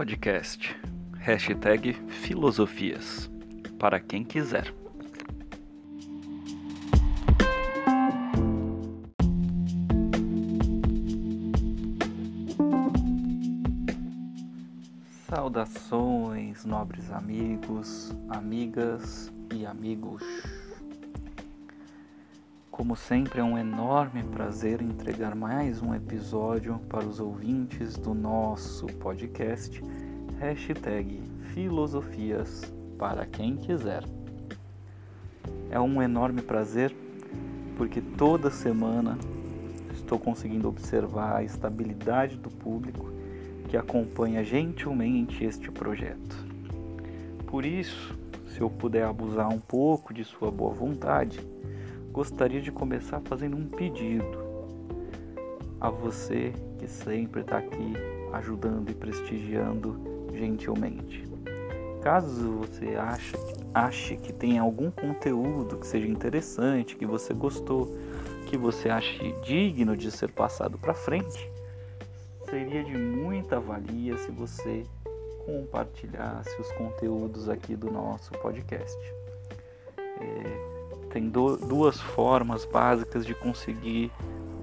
Podcast. Hashtag Filosofias. Para quem quiser. Saudações, nobres amigos, amigas e amigos. Como sempre, é um enorme prazer entregar mais um episódio para os ouvintes do nosso podcast hashtag Filosofias para quem quiser. É um enorme prazer porque toda semana estou conseguindo observar a estabilidade do público que acompanha gentilmente este projeto. Por isso, se eu puder abusar um pouco de sua boa vontade, gostaria de começar fazendo um pedido a você que sempre está aqui ajudando e prestigiando gentilmente. Caso você ache, ache que tem algum conteúdo que seja interessante, que você gostou, que você ache digno de ser passado para frente, seria de muita valia se você compartilhasse os conteúdos aqui do nosso podcast. É, tem do, duas formas básicas de conseguir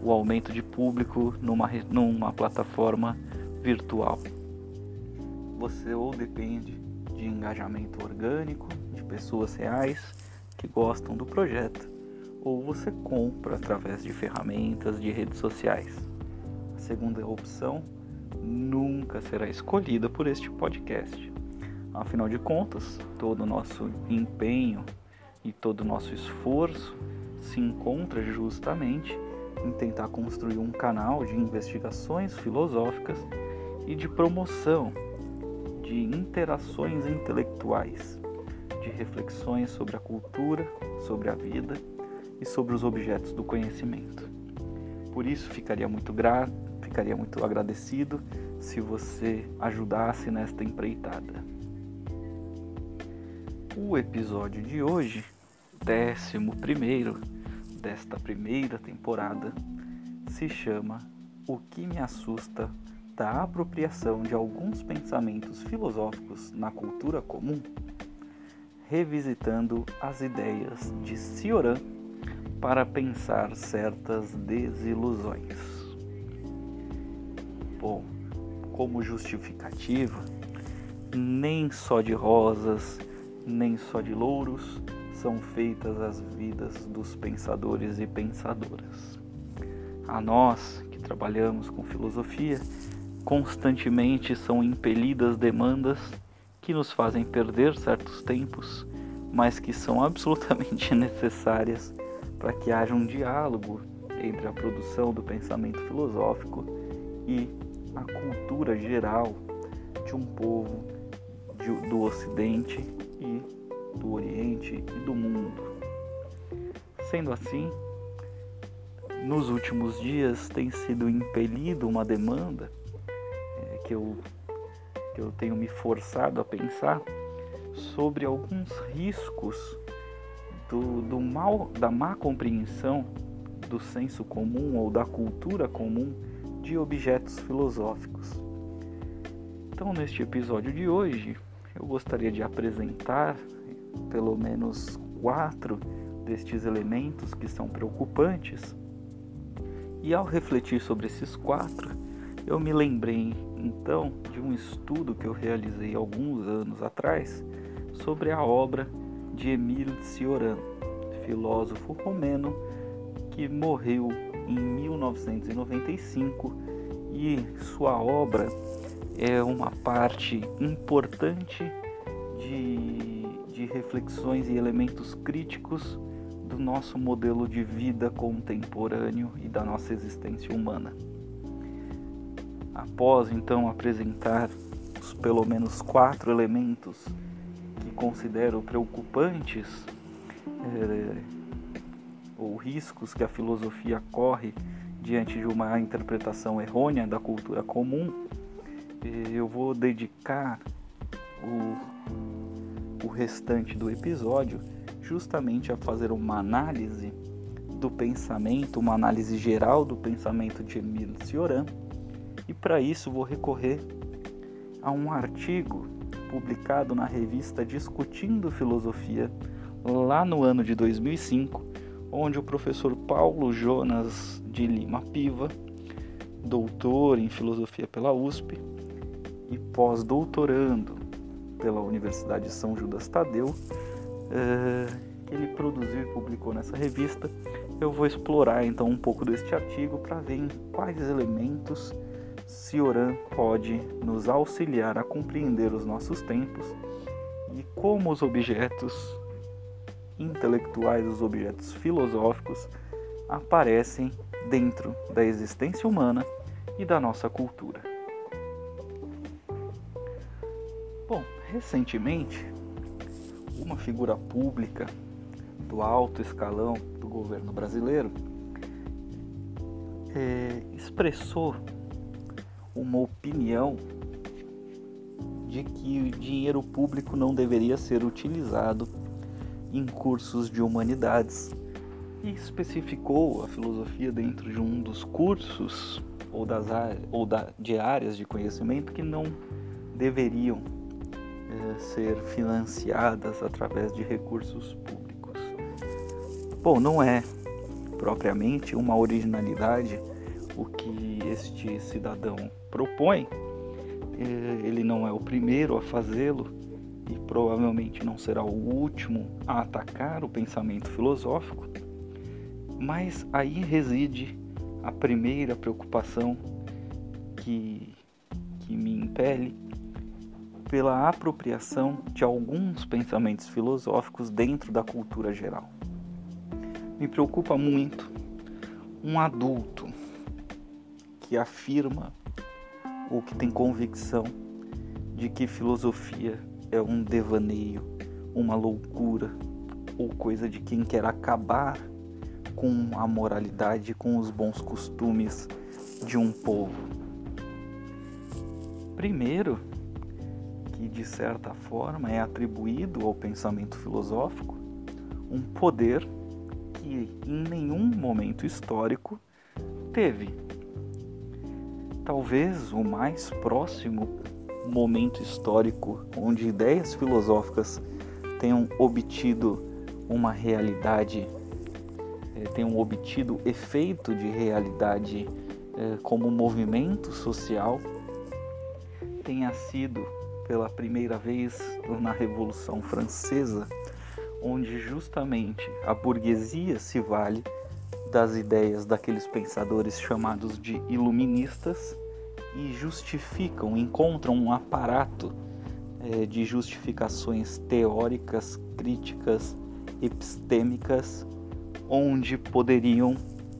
o aumento de público numa, numa plataforma virtual. Você ou depende de engajamento orgânico, de pessoas reais que gostam do projeto, ou você compra através de ferramentas de redes sociais. A segunda opção nunca será escolhida por este podcast. Afinal de contas, todo o nosso empenho e todo o nosso esforço se encontra justamente em tentar construir um canal de investigações filosóficas e de promoção de interações intelectuais, de reflexões sobre a cultura, sobre a vida e sobre os objetos do conhecimento. Por isso, ficaria muito grato, ficaria muito agradecido se você ajudasse nesta empreitada. O episódio de hoje décimo primeiro desta primeira temporada se chama O que me assusta da apropriação de alguns pensamentos filosóficos na cultura comum, revisitando as ideias de Cioran para pensar certas desilusões. Bom, como justificativa, nem só de rosas, nem só de louros são feitas as vidas dos pensadores e pensadoras. A nós que trabalhamos com filosofia, constantemente são impelidas demandas que nos fazem perder certos tempos, mas que são absolutamente necessárias para que haja um diálogo entre a produção do pensamento filosófico e a cultura geral de um povo do Ocidente e do Oriente e do mundo. Sendo assim, nos últimos dias tem sido impelido uma demanda é, que, eu, que eu tenho me forçado a pensar sobre alguns riscos do, do mal, da má compreensão do senso comum ou da cultura comum de objetos filosóficos. Então, neste episódio de hoje, eu gostaria de apresentar pelo menos quatro destes elementos que são preocupantes. E ao refletir sobre esses quatro, eu me lembrei então de um estudo que eu realizei alguns anos atrás sobre a obra de Emile Cioran, filósofo romeno que morreu em 1995 e sua obra é uma parte importante de de reflexões e elementos críticos do nosso modelo de vida contemporâneo e da nossa existência humana. Após então apresentar os pelo menos quatro elementos que considero preocupantes é, ou riscos que a filosofia corre diante de uma interpretação errônea da cultura comum, eh, eu vou dedicar o o restante do episódio justamente a fazer uma análise do pensamento, uma análise geral do pensamento de Emile Cioran, e para isso vou recorrer a um artigo publicado na revista Discutindo Filosofia, lá no ano de 2005, onde o professor Paulo Jonas de Lima Piva, doutor em filosofia pela USP e pós-doutorando pela Universidade de São Judas Tadeu, eh, ele produziu e publicou nessa revista. Eu vou explorar então um pouco deste artigo para ver em quais elementos Cioran pode nos auxiliar a compreender os nossos tempos e como os objetos intelectuais, os objetos filosóficos, aparecem dentro da existência humana e da nossa cultura. Recentemente, uma figura pública do alto escalão do governo brasileiro é, expressou uma opinião de que o dinheiro público não deveria ser utilizado em cursos de humanidades e especificou a filosofia dentro de um dos cursos ou, das, ou da, de áreas de conhecimento que não deveriam é, ser financiadas através de recursos públicos. Bom, não é propriamente uma originalidade o que este cidadão propõe, é, ele não é o primeiro a fazê-lo e provavelmente não será o último a atacar o pensamento filosófico, mas aí reside a primeira preocupação que, que me impele pela apropriação de alguns pensamentos filosóficos dentro da cultura geral. Me preocupa muito um adulto que afirma ou que tem convicção de que filosofia é um devaneio, uma loucura ou coisa de quem quer acabar com a moralidade, com os bons costumes de um povo. Primeiro, que de certa forma é atribuído ao pensamento filosófico um poder que em nenhum momento histórico teve. Talvez o mais próximo momento histórico onde ideias filosóficas tenham obtido uma realidade, eh, tenham obtido efeito de realidade eh, como movimento social, tenha sido pela primeira vez na Revolução Francesa, onde justamente a burguesia se vale das ideias daqueles pensadores chamados de iluministas e justificam, encontram um aparato é, de justificações teóricas, críticas, epistêmicas, onde poderiam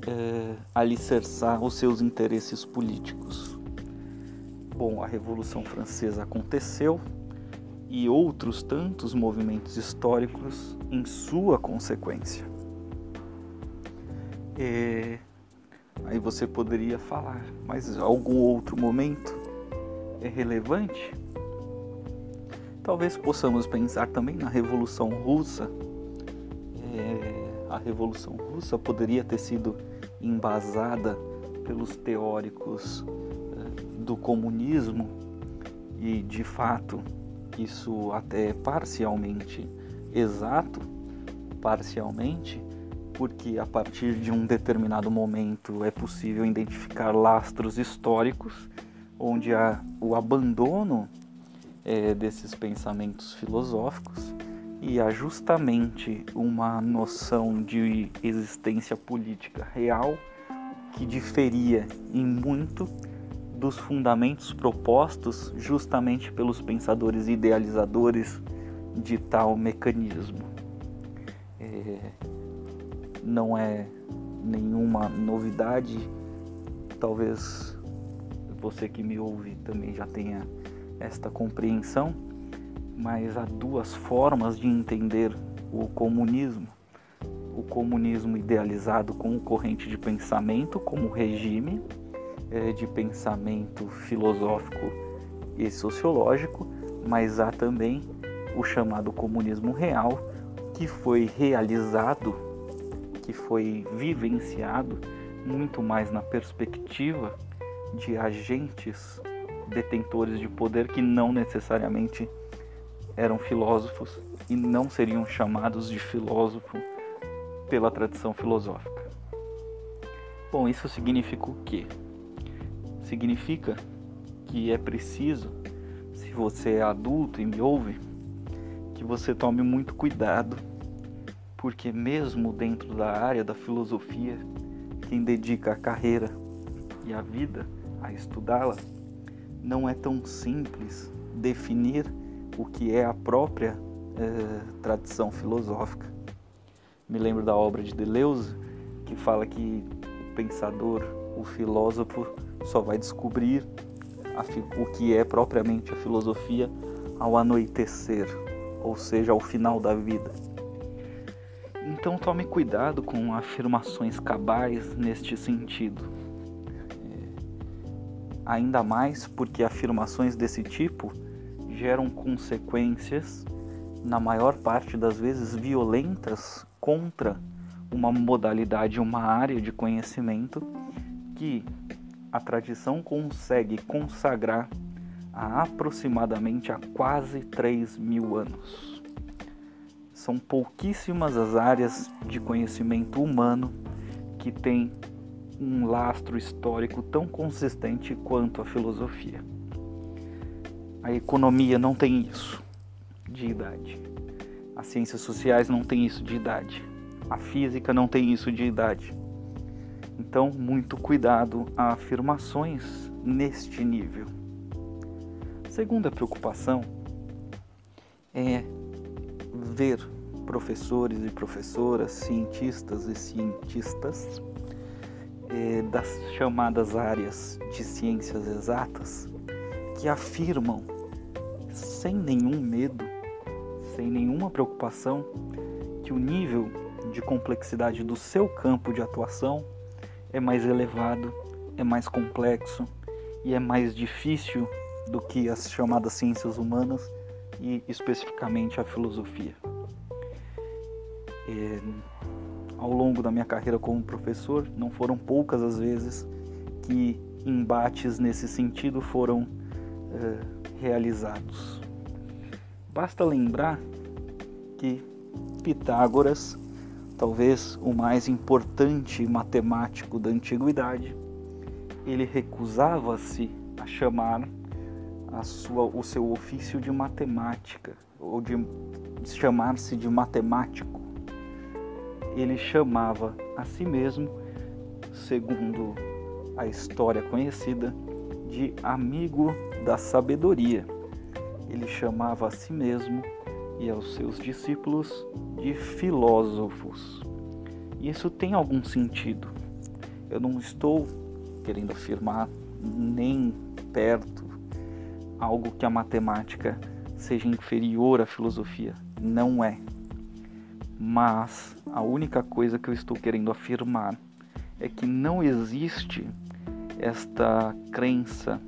é, alicerçar os seus interesses políticos. Bom, a Revolução Francesa aconteceu e outros tantos movimentos históricos em sua consequência. É, aí você poderia falar, mas algum outro momento é relevante? Talvez possamos pensar também na Revolução Russa. É, a Revolução Russa poderia ter sido embasada pelos teóricos do comunismo e, de fato, isso até é parcialmente exato, parcialmente, porque a partir de um determinado momento é possível identificar lastros históricos onde há o abandono é, desses pensamentos filosóficos e há justamente uma noção de existência política real que diferia em muito dos fundamentos propostos justamente pelos pensadores idealizadores de tal mecanismo. É, não é nenhuma novidade. Talvez você que me ouve também já tenha esta compreensão, mas há duas formas de entender o comunismo. O comunismo idealizado como corrente de pensamento, como regime de pensamento filosófico e sociológico, mas há também o chamado comunismo real, que foi realizado que foi vivenciado muito mais na perspectiva de agentes detentores de poder que não necessariamente eram filósofos e não seriam chamados de filósofo pela tradição filosófica. Bom, isso significa o quê? Significa que é preciso, se você é adulto e me ouve, que você tome muito cuidado, porque mesmo dentro da área da filosofia, quem dedica a carreira e a vida a estudá-la, não é tão simples definir o que é a própria eh, tradição filosófica. Me lembro da obra de Deleuze, que fala que o pensador, o filósofo, só vai descobrir o que é propriamente a filosofia ao anoitecer, ou seja, ao final da vida. Então tome cuidado com afirmações cabais neste sentido. É, ainda mais porque afirmações desse tipo geram consequências, na maior parte das vezes violentas, contra uma modalidade, uma área de conhecimento que a tradição consegue consagrar há aproximadamente há quase 3 mil anos. São pouquíssimas as áreas de conhecimento humano que têm um lastro histórico tão consistente quanto a filosofia. A economia não tem isso de idade. As ciências sociais não tem isso de idade. A física não tem isso de idade. Então, muito cuidado a afirmações neste nível. Segunda preocupação é ver professores e professoras, cientistas e cientistas é, das chamadas áreas de ciências exatas que afirmam sem nenhum medo, sem nenhuma preocupação, que o nível de complexidade do seu campo de atuação é mais elevado, é mais complexo e é mais difícil do que as chamadas ciências humanas e especificamente a filosofia. É, ao longo da minha carreira como professor, não foram poucas as vezes que embates nesse sentido foram é, realizados. Basta lembrar que Pitágoras, talvez o mais importante matemático da antiguidade, ele recusava-se a chamar a sua, o seu ofício de matemática, ou de chamar-se de matemático. Ele chamava a si mesmo, segundo a história conhecida, de amigo da sabedoria. Ele chamava a si mesmo e aos seus discípulos de filósofos. Isso tem algum sentido. Eu não estou querendo afirmar nem perto algo que a matemática seja inferior à filosofia. Não é. Mas a única coisa que eu estou querendo afirmar é que não existe esta crença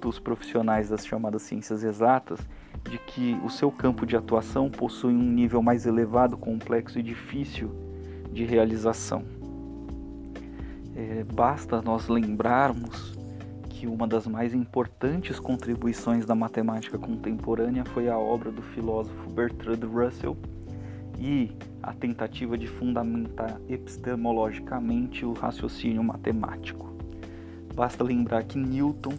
dos profissionais das chamadas ciências exatas de que o seu campo de atuação possui um nível mais elevado, complexo e difícil de realização. É, basta nós lembrarmos que uma das mais importantes contribuições da matemática contemporânea foi a obra do filósofo Bertrand Russell e a tentativa de fundamentar epistemologicamente o raciocínio matemático. Basta lembrar que Newton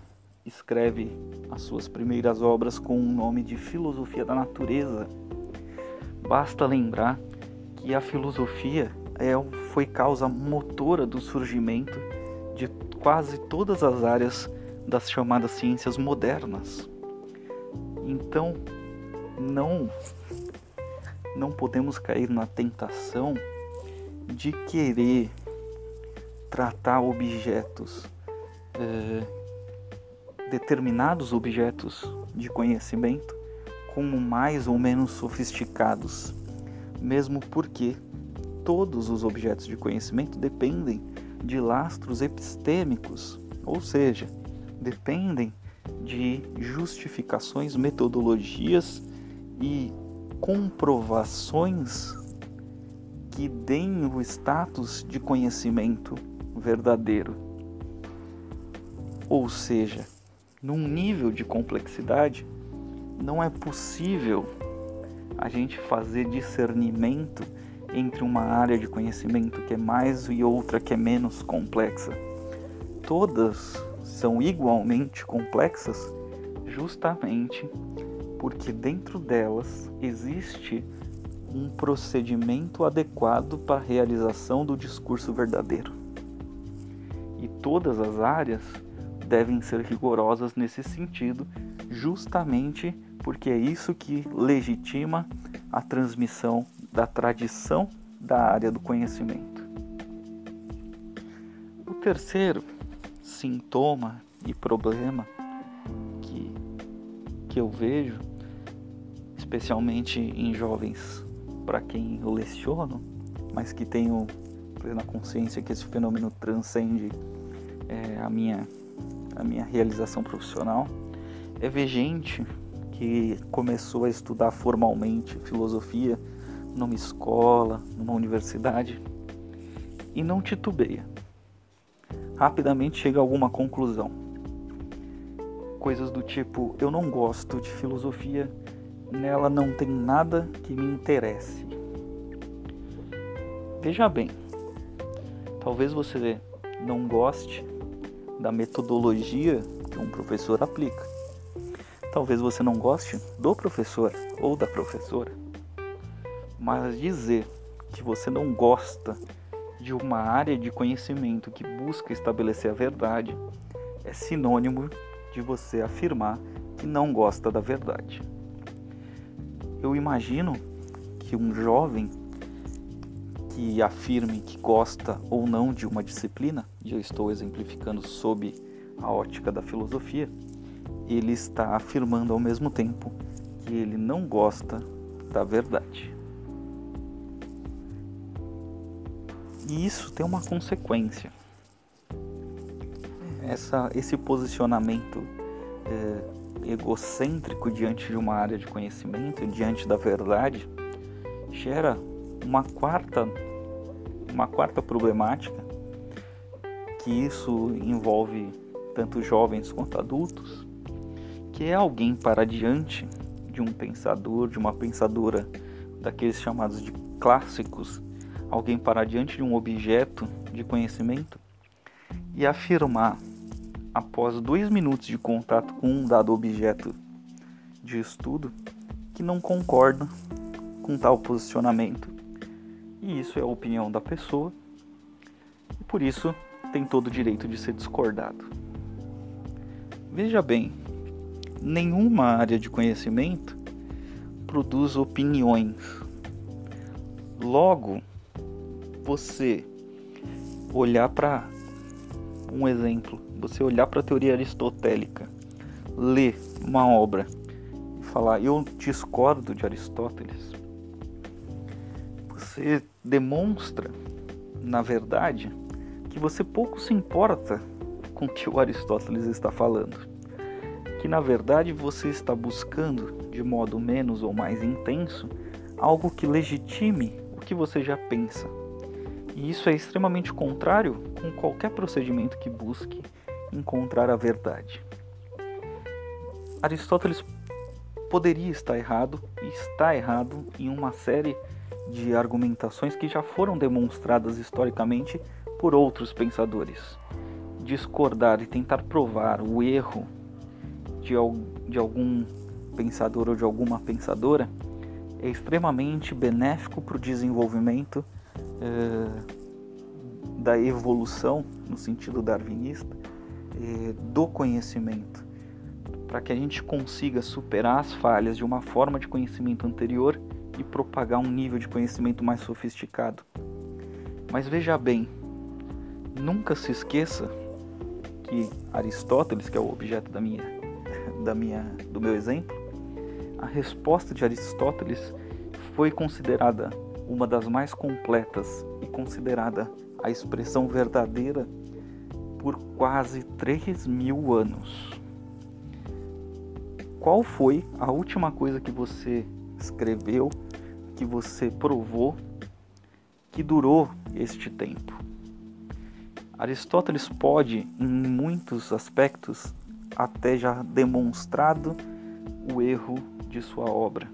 escreve as suas primeiras obras com o nome de Filosofia da Natureza. Basta lembrar que a filosofia é, foi causa motora do surgimento de quase todas as áreas das chamadas ciências modernas. Então, não não podemos cair na tentação de querer tratar objetos é, determinados objetos de conhecimento como mais ou menos sofisticados, mesmo porque todos os objetos de conhecimento dependem de lastros epistêmicos, ou seja, dependem de justificações, metodologias e comprovações que deem o status de conhecimento verdadeiro. Ou seja, num nível de complexidade, não é possível a gente fazer discernimento entre uma área de conhecimento que é mais e outra que é menos complexa. Todas são igualmente complexas justamente porque dentro delas existe um procedimento adequado para a realização do discurso verdadeiro. E todas as áreas devem ser rigorosas nesse sentido, justamente porque é isso que legitima a transmissão da tradição da área do conhecimento. O terceiro sintoma e problema que, que eu vejo, especialmente em jovens para quem eu leciono, mas que tenho plena consciência que esse fenômeno transcende é, a, minha, a minha realização profissional, é ver gente que começou a estudar formalmente filosofia numa escola, numa universidade e não titubeia. Rapidamente chega a alguma conclusão. Coisas do tipo: eu não gosto de filosofia, nela não tem nada que me interesse. Veja bem, talvez você não goste da metodologia que um professor aplica Talvez você não goste do professor ou da professora, mas dizer que você não gosta de uma área de conhecimento que busca estabelecer a verdade é sinônimo de você afirmar que não gosta da verdade. Eu imagino que um jovem que afirme que gosta ou não de uma disciplina, e eu estou exemplificando sob a ótica da filosofia, ele está afirmando ao mesmo tempo que ele não gosta da verdade. E isso tem uma consequência. Essa, esse posicionamento é, egocêntrico diante de uma área de conhecimento, diante da verdade, gera uma quarta, uma quarta problemática, que isso envolve tanto jovens quanto adultos, que é alguém para diante de um pensador, de uma pensadora daqueles chamados de clássicos, alguém para diante de um objeto de conhecimento e afirmar, após dois minutos de contato com um dado objeto de estudo, que não concorda com tal posicionamento. E isso é a opinião da pessoa, e por isso tem todo o direito de ser discordado. Veja bem, nenhuma área de conhecimento produz opiniões. Logo, você olhar para um exemplo, você olhar para a teoria aristotélica, ler uma obra e falar eu discordo de Aristóteles, você demonstra, na verdade, que você pouco se importa com o que o Aristóteles está falando que na verdade você está buscando, de modo menos ou mais intenso, algo que legitime o que você já pensa. E isso é extremamente contrário com qualquer procedimento que busque encontrar a verdade. Aristóteles poderia estar errado e está errado em uma série de argumentações que já foram demonstradas historicamente por outros pensadores. Discordar e tentar provar o erro de, de algum pensador ou de alguma pensadora é extremamente benéfico para o desenvolvimento eh, da evolução, no sentido darwinista, eh, do conhecimento, para que a gente consiga superar as falhas de uma forma de conhecimento anterior e propagar um nível de conhecimento mais sofisticado. Mas veja bem, nunca se esqueça que Aristóteles, que é o objeto da minha da minha, do meu exemplo, a resposta de Aristóteles foi considerada uma das mais completas e considerada a expressão verdadeira por quase 3 mil anos. Qual foi a última coisa que você escreveu, que você provou, que durou este tempo? Aristóteles pode, em muitos aspectos, até já demonstrado o erro de sua obra.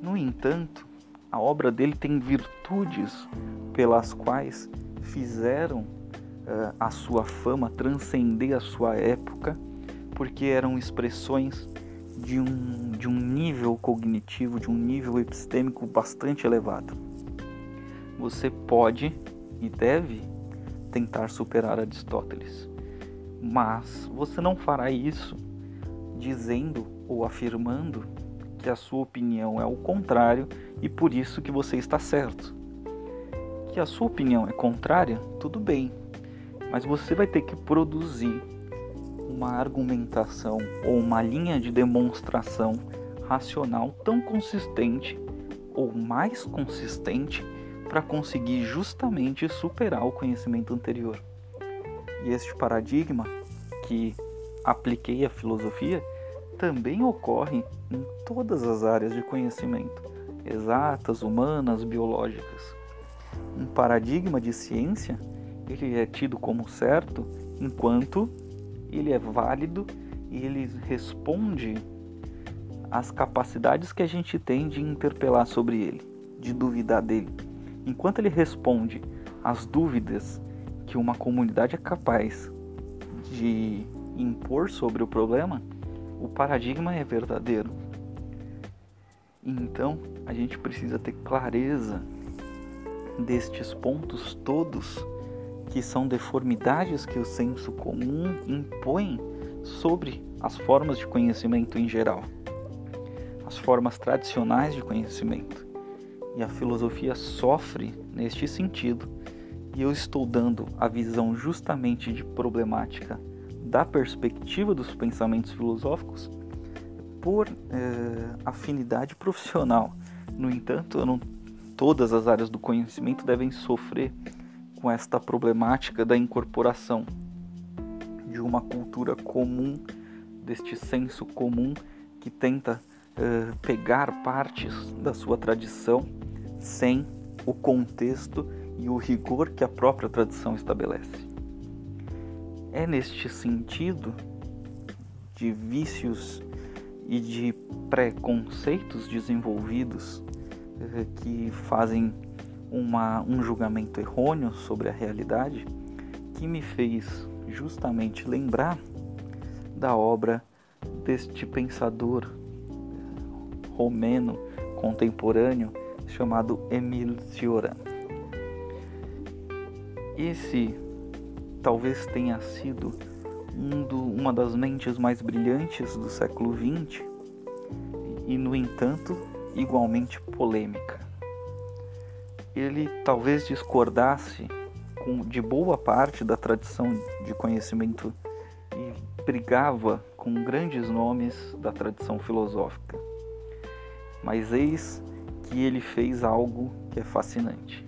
No entanto, a obra dele tem virtudes pelas quais fizeram uh, a sua fama transcender a sua época, porque eram expressões de um, de um nível cognitivo, de um nível epistêmico bastante elevado. Você pode e deve tentar superar Aristóteles, mas você não fará isso dizendo ou afirmando que a sua opinião é o contrário e por isso que você está certo. Que a sua opinião é contrária, tudo bem, mas você vai ter que produzir uma argumentação ou uma linha de demonstração racional tão consistente ou mais consistente para conseguir justamente superar o conhecimento anterior. E este paradigma que apliquei à filosofia também ocorre em todas as áreas de conhecimento, exatas, humanas, biológicas. Um paradigma de ciência, ele é tido como certo enquanto ele é válido e ele responde às capacidades que a gente tem de interpelar sobre ele, de duvidar dele. Enquanto ele responde às dúvidas que uma comunidade é capaz de impor sobre o problema, o paradigma é verdadeiro. Então, a gente precisa ter clareza destes pontos todos que são deformidades que o senso comum impõe sobre as formas de conhecimento em geral, as formas tradicionais de conhecimento. E a filosofia sofre neste sentido, e eu estou dando a visão justamente de problemática da perspectiva dos pensamentos filosóficos por é, afinidade profissional. No entanto, não, todas as áreas do conhecimento devem sofrer com esta problemática da incorporação de uma cultura comum, deste senso comum que tenta uh, pegar partes da sua tradição sem o contexto e o rigor que a própria tradição estabelece. É neste sentido de vícios e de preconceitos desenvolvidos uh, que fazem uma, um julgamento errôneo sobre a realidade que me fez justamente lembrar da obra deste pensador romeno contemporâneo chamado Emile Cioran. Esse talvez tenha sido um do, uma das mentes mais brilhantes do século XX e, no entanto, igualmente polêmica ele talvez discordasse com, de boa parte da tradição de conhecimento e brigava com grandes nomes da tradição filosófica. Mas eis que ele fez algo que é fascinante.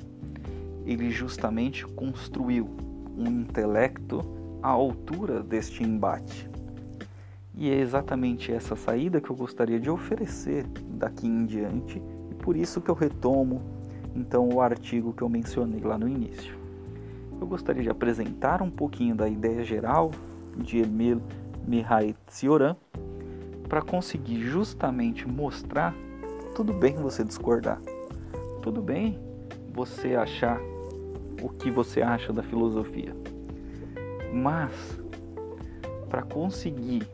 Ele justamente construiu um intelecto à altura deste embate. E é exatamente essa saída que eu gostaria de oferecer daqui em diante, e por isso que eu retomo então o artigo que eu mencionei lá no início. Eu gostaria de apresentar um pouquinho da ideia geral de Emil Mihai Cioran para conseguir justamente mostrar tudo bem você discordar. Tudo bem você achar o que você acha da filosofia. Mas para conseguir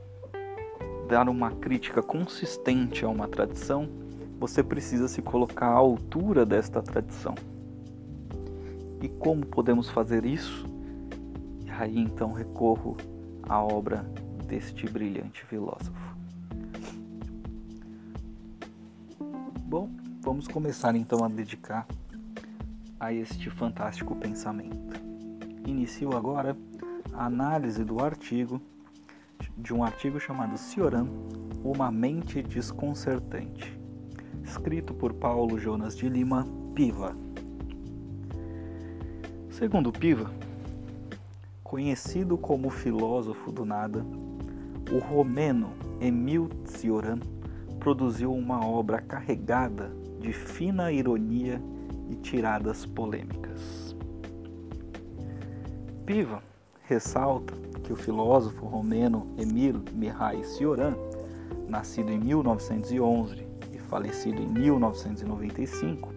dar uma crítica consistente a uma tradição, você precisa se colocar à altura desta tradição. E como podemos fazer isso? Aí então recorro à obra deste brilhante filósofo. Bom, vamos começar então a dedicar a este fantástico pensamento. Inicio agora a análise do artigo de um artigo chamado Cioran, uma mente desconcertante escrito por Paulo Jonas de Lima Piva. Segundo Piva, conhecido como filósofo do nada, o romeno Emil Cioran produziu uma obra carregada de fina ironia e tiradas polêmicas. Piva ressalta que o filósofo romeno Emile Mihai Cioran, nascido em 1911 e falecido em 1995,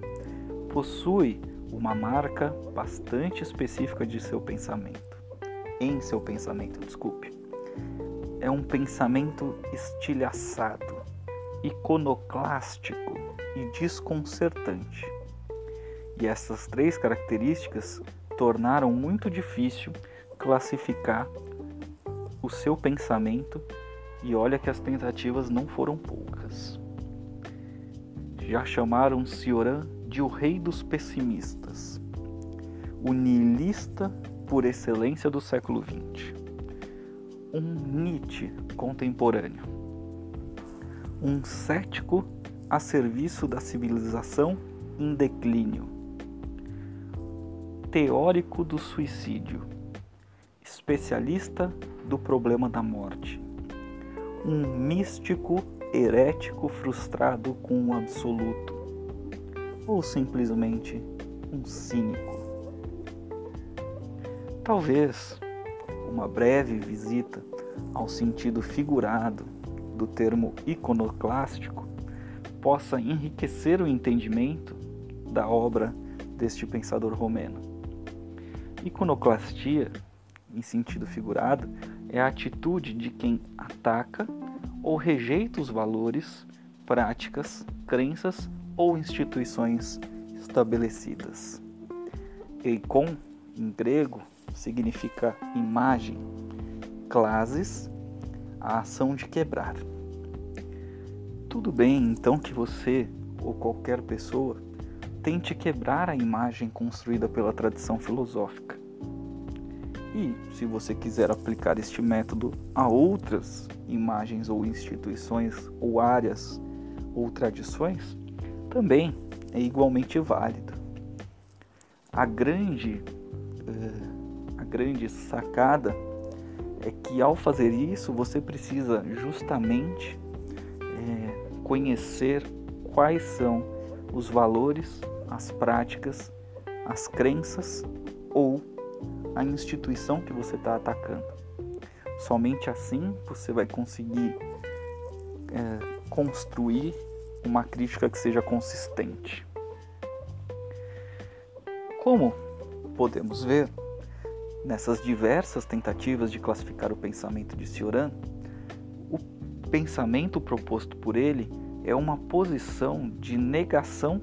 possui uma marca bastante específica de seu pensamento. Em seu pensamento, desculpe. É um pensamento estilhaçado, iconoclástico e desconcertante. E essas três características tornaram muito difícil classificar o seu pensamento e olha que as tentativas não foram poucas. Já chamaram Cioran de o rei dos pessimistas, o niilista por excelência do século XX, um Nietzsche contemporâneo, um cético a serviço da civilização em declínio, teórico do suicídio, especialista do problema da morte, um místico herético frustrado com o absoluto, ou simplesmente um cínico. Talvez uma breve visita ao sentido figurado do termo iconoclástico possa enriquecer o entendimento da obra deste pensador romeno. Iconoclastia, em sentido figurado, é a atitude de quem ataca ou rejeita os valores, práticas, crenças ou instituições estabelecidas. Eikon, em grego, significa imagem, classes, a ação de quebrar. Tudo bem então que você ou qualquer pessoa tente quebrar a imagem construída pela tradição filosófica. E, se você quiser aplicar este método a outras imagens ou instituições ou áreas ou tradições, também é igualmente válido. A grande, uh, a grande sacada é que ao fazer isso você precisa justamente é, conhecer quais são os valores, as práticas, as crenças ou a instituição que você está atacando. Somente assim você vai conseguir é, construir uma crítica que seja consistente. Como podemos ver, nessas diversas tentativas de classificar o pensamento de Cioran, o pensamento proposto por ele é uma posição de negação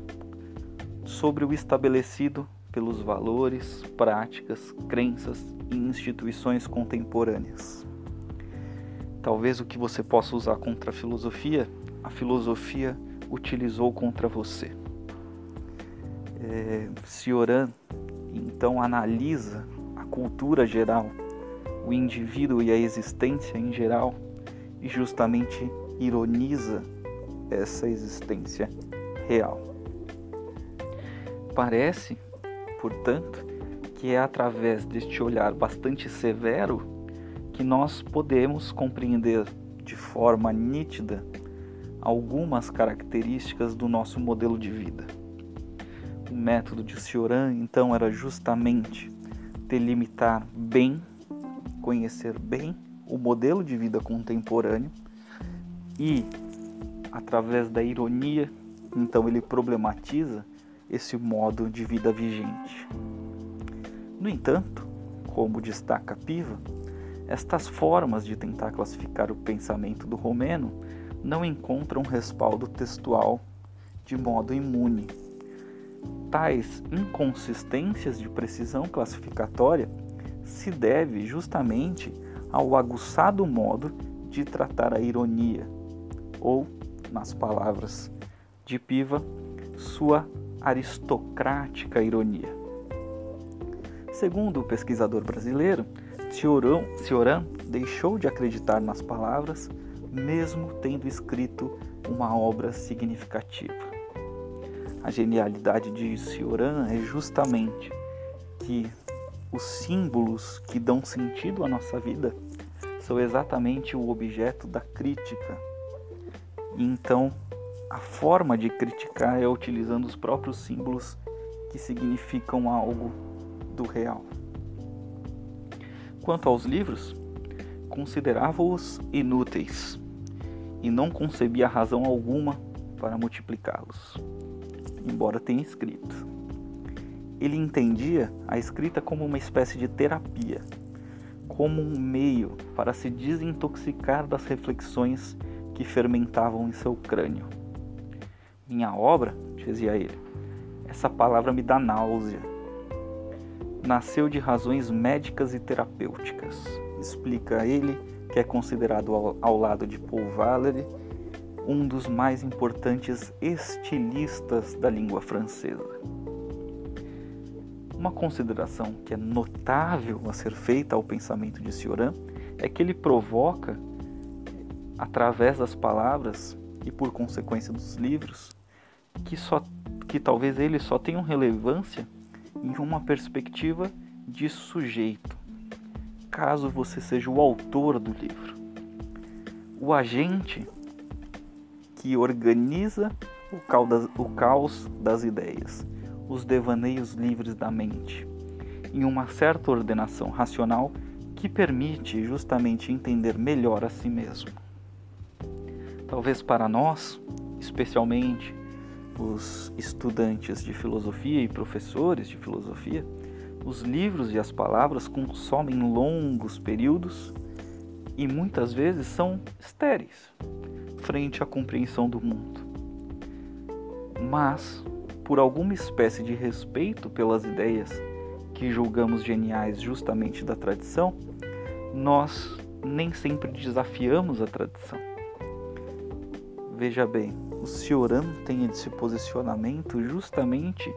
sobre o estabelecido pelos valores, práticas, crenças e instituições contemporâneas. Talvez o que você possa usar contra a filosofia, a filosofia utilizou contra você. É, Cioran então analisa a cultura geral, o indivíduo e a existência em geral, e justamente ironiza essa existência real. Parece, portanto, que é através deste olhar bastante severo que nós podemos compreender de forma nítida algumas características do nosso modelo de vida. O método de Cioran, então, era justamente delimitar bem, conhecer bem o modelo de vida contemporâneo e, através da ironia, então ele problematiza esse modo de vida vigente. No entanto, como destaca Piva, estas formas de tentar classificar o pensamento do romeno não encontram respaldo textual de modo imune. Tais inconsistências de precisão classificatória se deve justamente ao aguçado modo de tratar a ironia, ou, nas palavras de Piva, sua aristocrática ironia. Segundo o pesquisador brasileiro, Cioran deixou de acreditar nas palavras mesmo tendo escrito uma obra significativa. A genialidade de Cioran é justamente que os símbolos que dão sentido à nossa vida são exatamente o objeto da crítica. E então, a forma de criticar é utilizando os próprios símbolos que significam algo do real. Quanto aos livros, considerava-os inúteis e não concebia razão alguma para multiplicá-los, embora tenha escrito. Ele entendia a escrita como uma espécie de terapia, como um meio para se desintoxicar das reflexões que fermentavam em seu crânio. Minha obra, dizia ele, essa palavra me dá náusea. Nasceu de razões médicas e terapêuticas, explica ele, que é considerado ao, ao lado de Paul Valéry um dos mais importantes estilistas da língua francesa. Uma consideração que é notável a ser feita ao pensamento de Cioran é que ele provoca, através das palavras e por consequência dos livros, que, só, que talvez eles só tenham relevância em uma perspectiva de sujeito, caso você seja o autor do livro. O agente que organiza o caos das, o caos das ideias, os devaneios livres da mente, em uma certa ordenação racional que permite justamente entender melhor a si mesmo. Talvez para nós, especialmente os estudantes de filosofia e professores de filosofia, os livros e as palavras consomem longos períodos e muitas vezes são estéreis frente à compreensão do mundo. Mas, por alguma espécie de respeito pelas ideias que julgamos geniais justamente da tradição, nós nem sempre desafiamos a tradição. Veja bem, o Cioran tem esse posicionamento justamente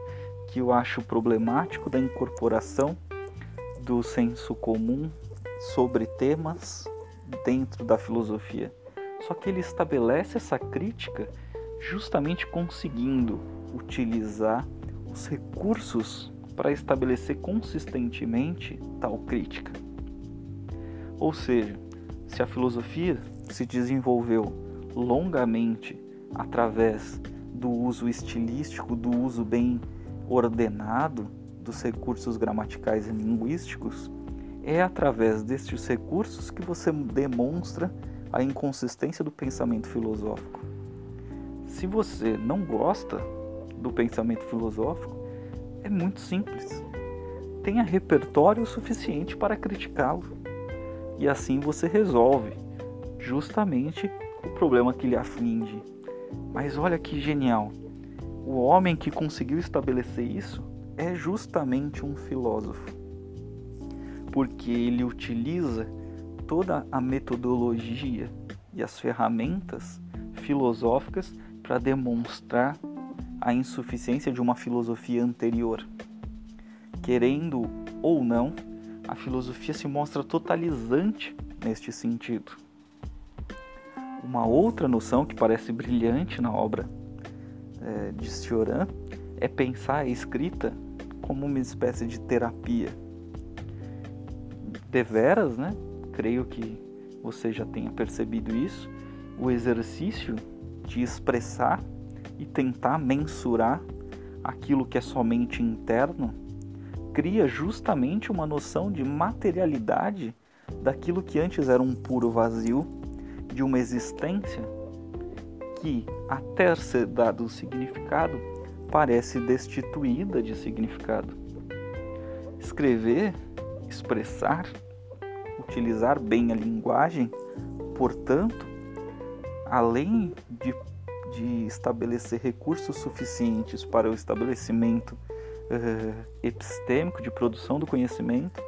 que eu acho problemático da incorporação do senso comum sobre temas dentro da filosofia. Só que ele estabelece essa crítica justamente conseguindo utilizar os recursos para estabelecer consistentemente tal crítica. Ou seja, se a filosofia se desenvolveu longamente através do uso estilístico, do uso bem ordenado dos recursos gramaticais e linguísticos, é através destes recursos que você demonstra a inconsistência do pensamento filosófico. Se você não gosta do pensamento filosófico, é muito simples. Tenha repertório suficiente para criticá-lo. E assim você resolve justamente o problema que lhe aflige. Mas olha que genial! O homem que conseguiu estabelecer isso é justamente um filósofo, porque ele utiliza toda a metodologia e as ferramentas filosóficas para demonstrar a insuficiência de uma filosofia anterior. Querendo ou não, a filosofia se mostra totalizante neste sentido. Uma outra noção que parece brilhante na obra é, de Cioran é pensar a escrita como uma espécie de terapia. Deveras, né? Creio que você já tenha percebido isso. O exercício de expressar e tentar mensurar aquilo que é somente interno cria justamente uma noção de materialidade daquilo que antes era um puro vazio, de uma existência que, até ser dado o significado, parece destituída de significado. Escrever, expressar, utilizar bem a linguagem, portanto, além de, de estabelecer recursos suficientes para o estabelecimento uh, epistêmico de produção do conhecimento,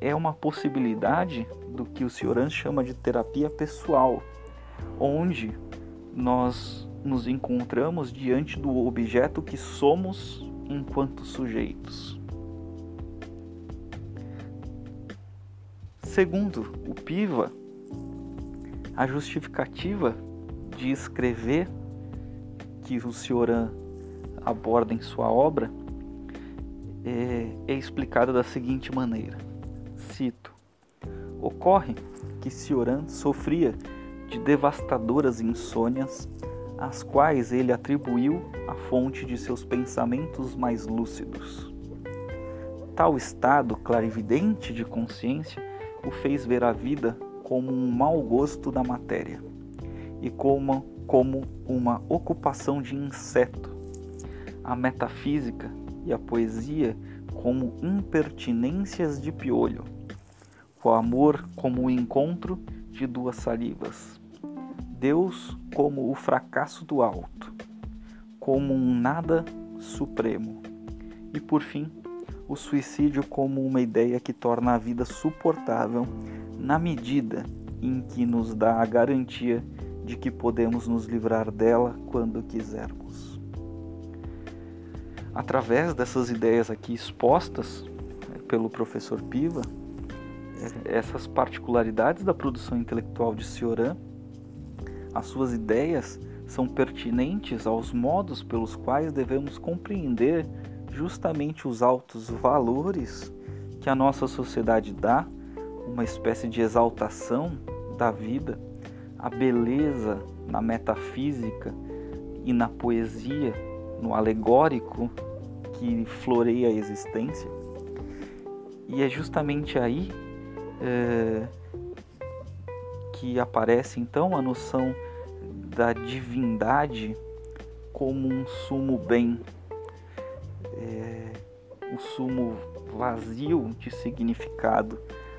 é uma possibilidade do que o Cioran chama de terapia pessoal, onde nós nos encontramos diante do objeto que somos enquanto sujeitos. Segundo o Piva, a justificativa de escrever que o Cioran aborda em sua obra é, é explicada da seguinte maneira: cito, ocorre que Cioran sofria de devastadoras insônias, às quais ele atribuiu a fonte de seus pensamentos mais lúcidos. Tal estado clarividente de consciência o fez ver a vida como um mau gosto da matéria e como, como uma ocupação de inseto, a metafísica e a poesia como impertinências de piolho, o amor como o encontro de duas salivas, Deus como o fracasso do alto, como um nada supremo, e por fim, o suicídio como uma ideia que torna a vida suportável na medida em que nos dá a garantia de que podemos nos livrar dela quando quisermos. Através dessas ideias aqui expostas né, pelo professor Piva, essas particularidades da produção intelectual de Cioran, as suas ideias são pertinentes aos modos pelos quais devemos compreender justamente os altos valores que a nossa sociedade dá, uma espécie de exaltação da vida, a beleza na metafísica e na poesia, no alegórico que floreia a existência. E é justamente aí é, que aparece então a noção da divindade como um sumo bem é, o sumo vazio de significado,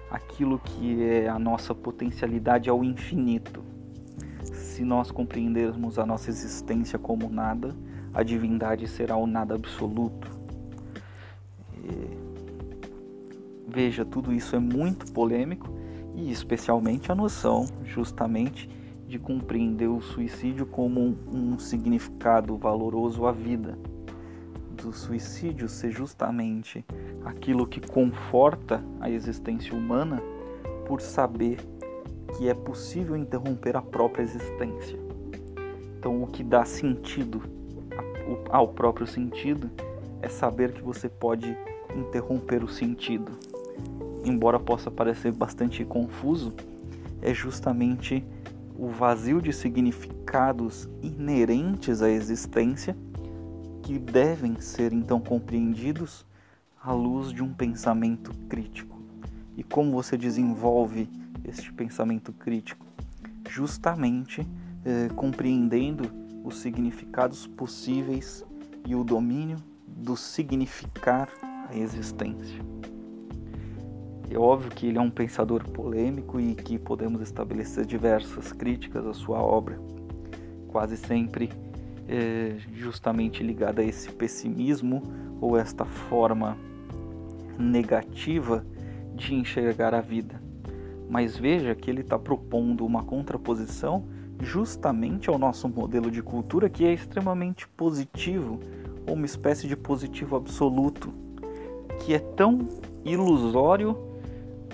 aquilo que é a nossa potencialidade ao infinito. Se nós compreendermos a nossa existência como nada, a divindade será o nada absoluto. É, veja, tudo isso é muito polêmico e especialmente a noção, justamente, de compreender o suicídio como um, significado valoroso à vida do suicídio ser justamente aquilo que conforta a existência humana por saber que é possível interromper a própria existência. Então, o que dá sentido ao próprio sentido é saber que você pode interromper o sentido. Embora possa parecer bastante confuso, é justamente o vazio de significados inerentes à existência que devem ser então compreendidos à luz de um pensamento crítico. E como você desenvolve este pensamento crítico? Justamente eh, compreendendo os significados possíveis e o domínio do significar a existência. É óbvio que ele é um pensador polêmico e que podemos estabelecer diversas críticas à sua obra, quase sempre é, justamente ligada a esse pessimismo ou esta forma negativa de enxergar a vida. Mas veja que ele está propondo uma contraposição justamente ao nosso modelo de cultura que é extremamente positivo, ou uma espécie de positivo absoluto, que é tão ilusório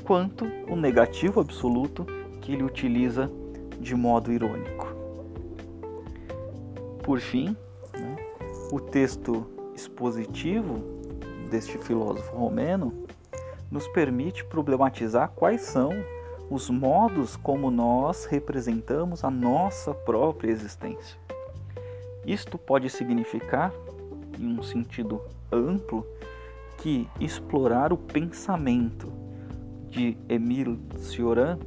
quanto o negativo absoluto que ele utiliza de modo irônico. Por fim, né, o texto expositivo deste filósofo romeno nos permite problematizar quais são os modos como nós representamos a nossa própria existência. Isto pode significar, em um sentido amplo, que explorar o pensamento de Emile Cioran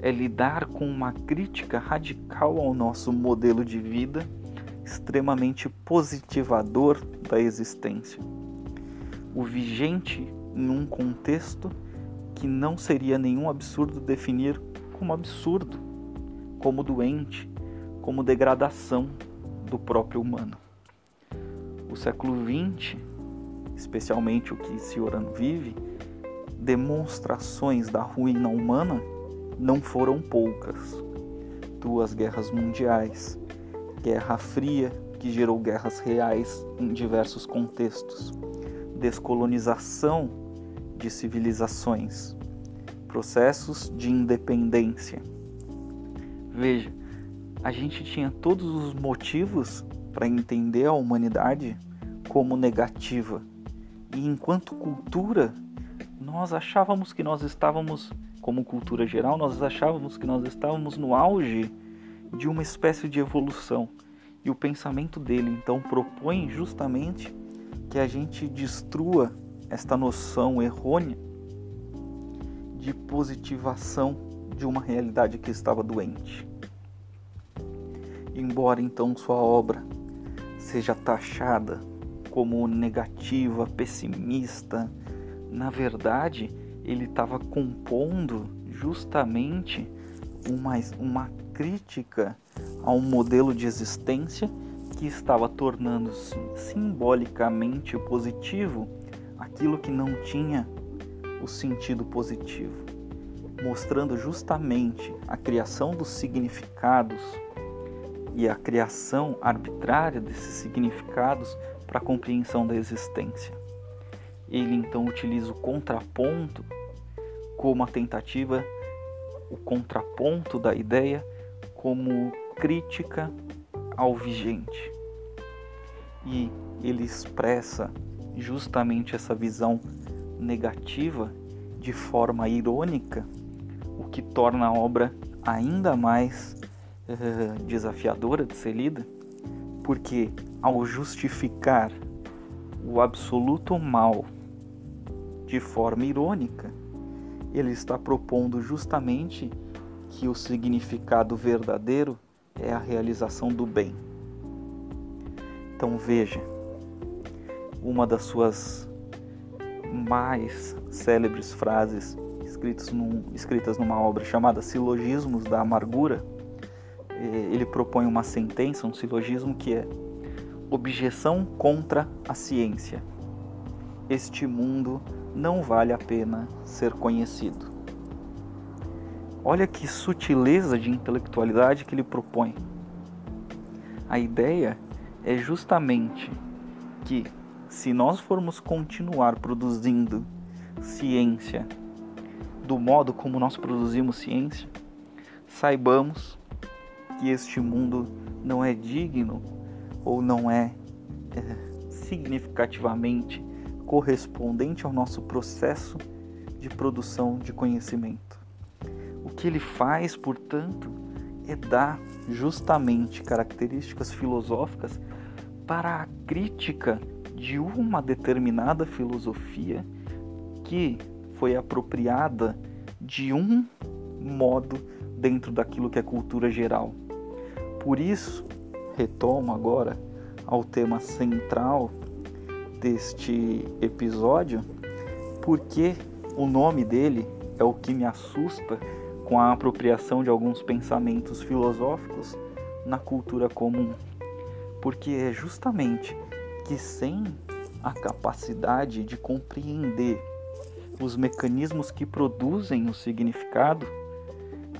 é lidar com uma crítica radical ao nosso modelo de vida extremamente positivador da existência. O vigente em um contexto que não seria nenhum absurdo definir como absurdo, como doente, como degradação do próprio humano. O século XX, especialmente o que Cioran vive, demonstrações da ruína humana não foram poucas. Duas guerras mundiais, Guerra Fria, que gerou guerras reais em diversos contextos, descolonização de civilizações, processos de independência. Veja, a gente tinha todos os motivos para entender a humanidade como negativa. E enquanto cultura, nós achávamos que nós estávamos, como cultura geral, nós achávamos que nós estávamos no auge de uma espécie de evolução. E o pensamento dele então propõe justamente que a gente destrua esta noção errônea de positivação de uma realidade que estava doente. Embora então sua obra seja taxada como negativa, pessimista, na verdade ele estava compondo justamente uma, uma crítica a um modelo de existência que estava tornando simbolicamente positivo aquilo que não tinha o sentido positivo, mostrando justamente a criação dos significados e a criação arbitrária desses significados para a compreensão da existência. Ele então utiliza o contraponto como a tentativa, o contraponto da ideia como crítica ao vigente. E ele expressa justamente essa visão negativa de forma irônica, o que torna a obra ainda mais uh, desafiadora de ser lida, porque ao justificar o absoluto mal de forma irônica, ele está propondo justamente que o significado verdadeiro é a realização do bem. Então veja, uma das suas mais célebres frases escritas, num, escritas numa obra chamada Silogismos da Amargura, eh, ele propõe uma sentença, um silogismo que é objeção contra a ciência. Este mundo não vale a pena ser conhecido. Olha que sutileza de intelectualidade que ele propõe. A ideia é justamente que, se nós formos continuar produzindo ciência do modo como nós produzimos ciência, saibamos que este mundo não é digno ou não é, é significativamente correspondente ao nosso processo de produção de conhecimento. O que ele faz, portanto, é dar justamente características filosóficas para a crítica de uma determinada filosofia que foi apropriada de um modo dentro daquilo que é cultura geral. Por isso, retomo agora ao tema central deste episódio, porque o nome dele é o que me assusta com a apropriação de alguns pensamentos filosóficos na cultura comum. Porque é justamente que sem a capacidade de compreender os mecanismos que produzem o significado,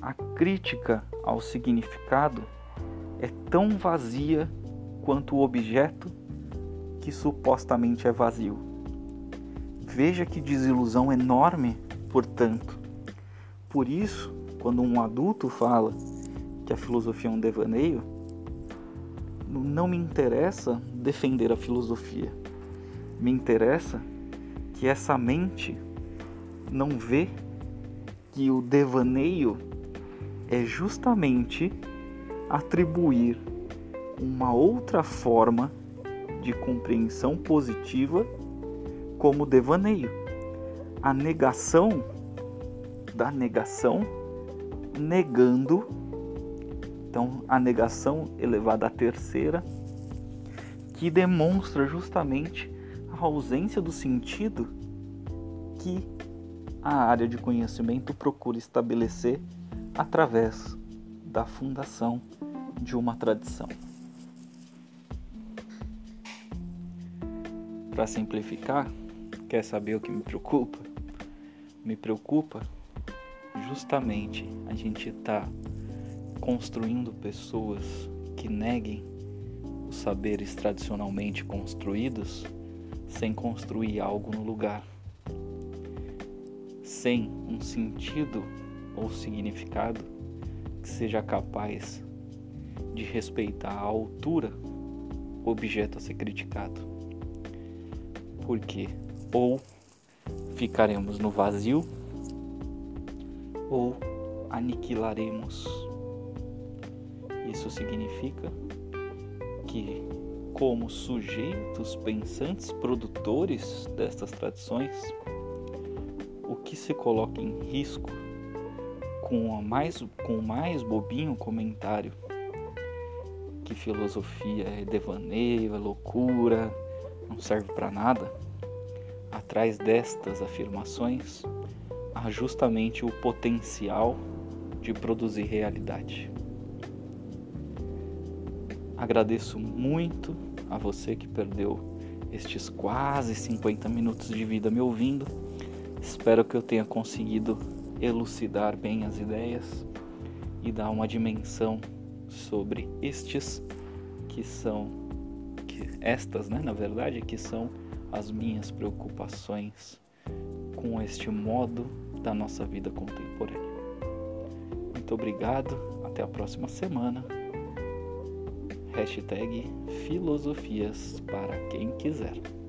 a crítica ao significado é tão vazia quanto o objeto que supostamente é vazio. Veja que desilusão enorme, portanto. Por isso, quando um adulto fala que a filosofia é um devaneio, não me interessa defender a filosofia. Me interessa que essa mente não vê que o devaneio é justamente atribuir uma outra forma de compreensão positiva como devaneio. A negação da negação, negando. Então, a negação elevada à terceira, que demonstra justamente a ausência do sentido que a área de conhecimento procura estabelecer através da fundação de uma tradição. Para simplificar, quer saber o que me preocupa? Me preocupa justamente a gente estar tá construindo pessoas que neguem os saberes tradicionalmente construídos sem construir algo no lugar, sem um sentido ou significado que seja capaz de respeitar a altura objeto a ser criticado porque ou ficaremos no vazio ou aniquilaremos. Isso significa que, como sujeitos pensantes produtores destas tradições, o que se coloca em risco com, a mais, com o mais bobinho comentário que filosofia é devaneio, é loucura, não serve para nada, atrás destas afirmações há justamente o potencial de produzir realidade. Agradeço muito a você que perdeu estes quase 50 minutos de vida me ouvindo. Espero que eu tenha conseguido elucidar bem as ideias e dar uma dimensão sobre estes que são estas, né, na verdade, que são as minhas preocupações com este modo da nossa vida contemporânea. Muito obrigado, até a próxima semana. Hashtag filosofias para quem quiser.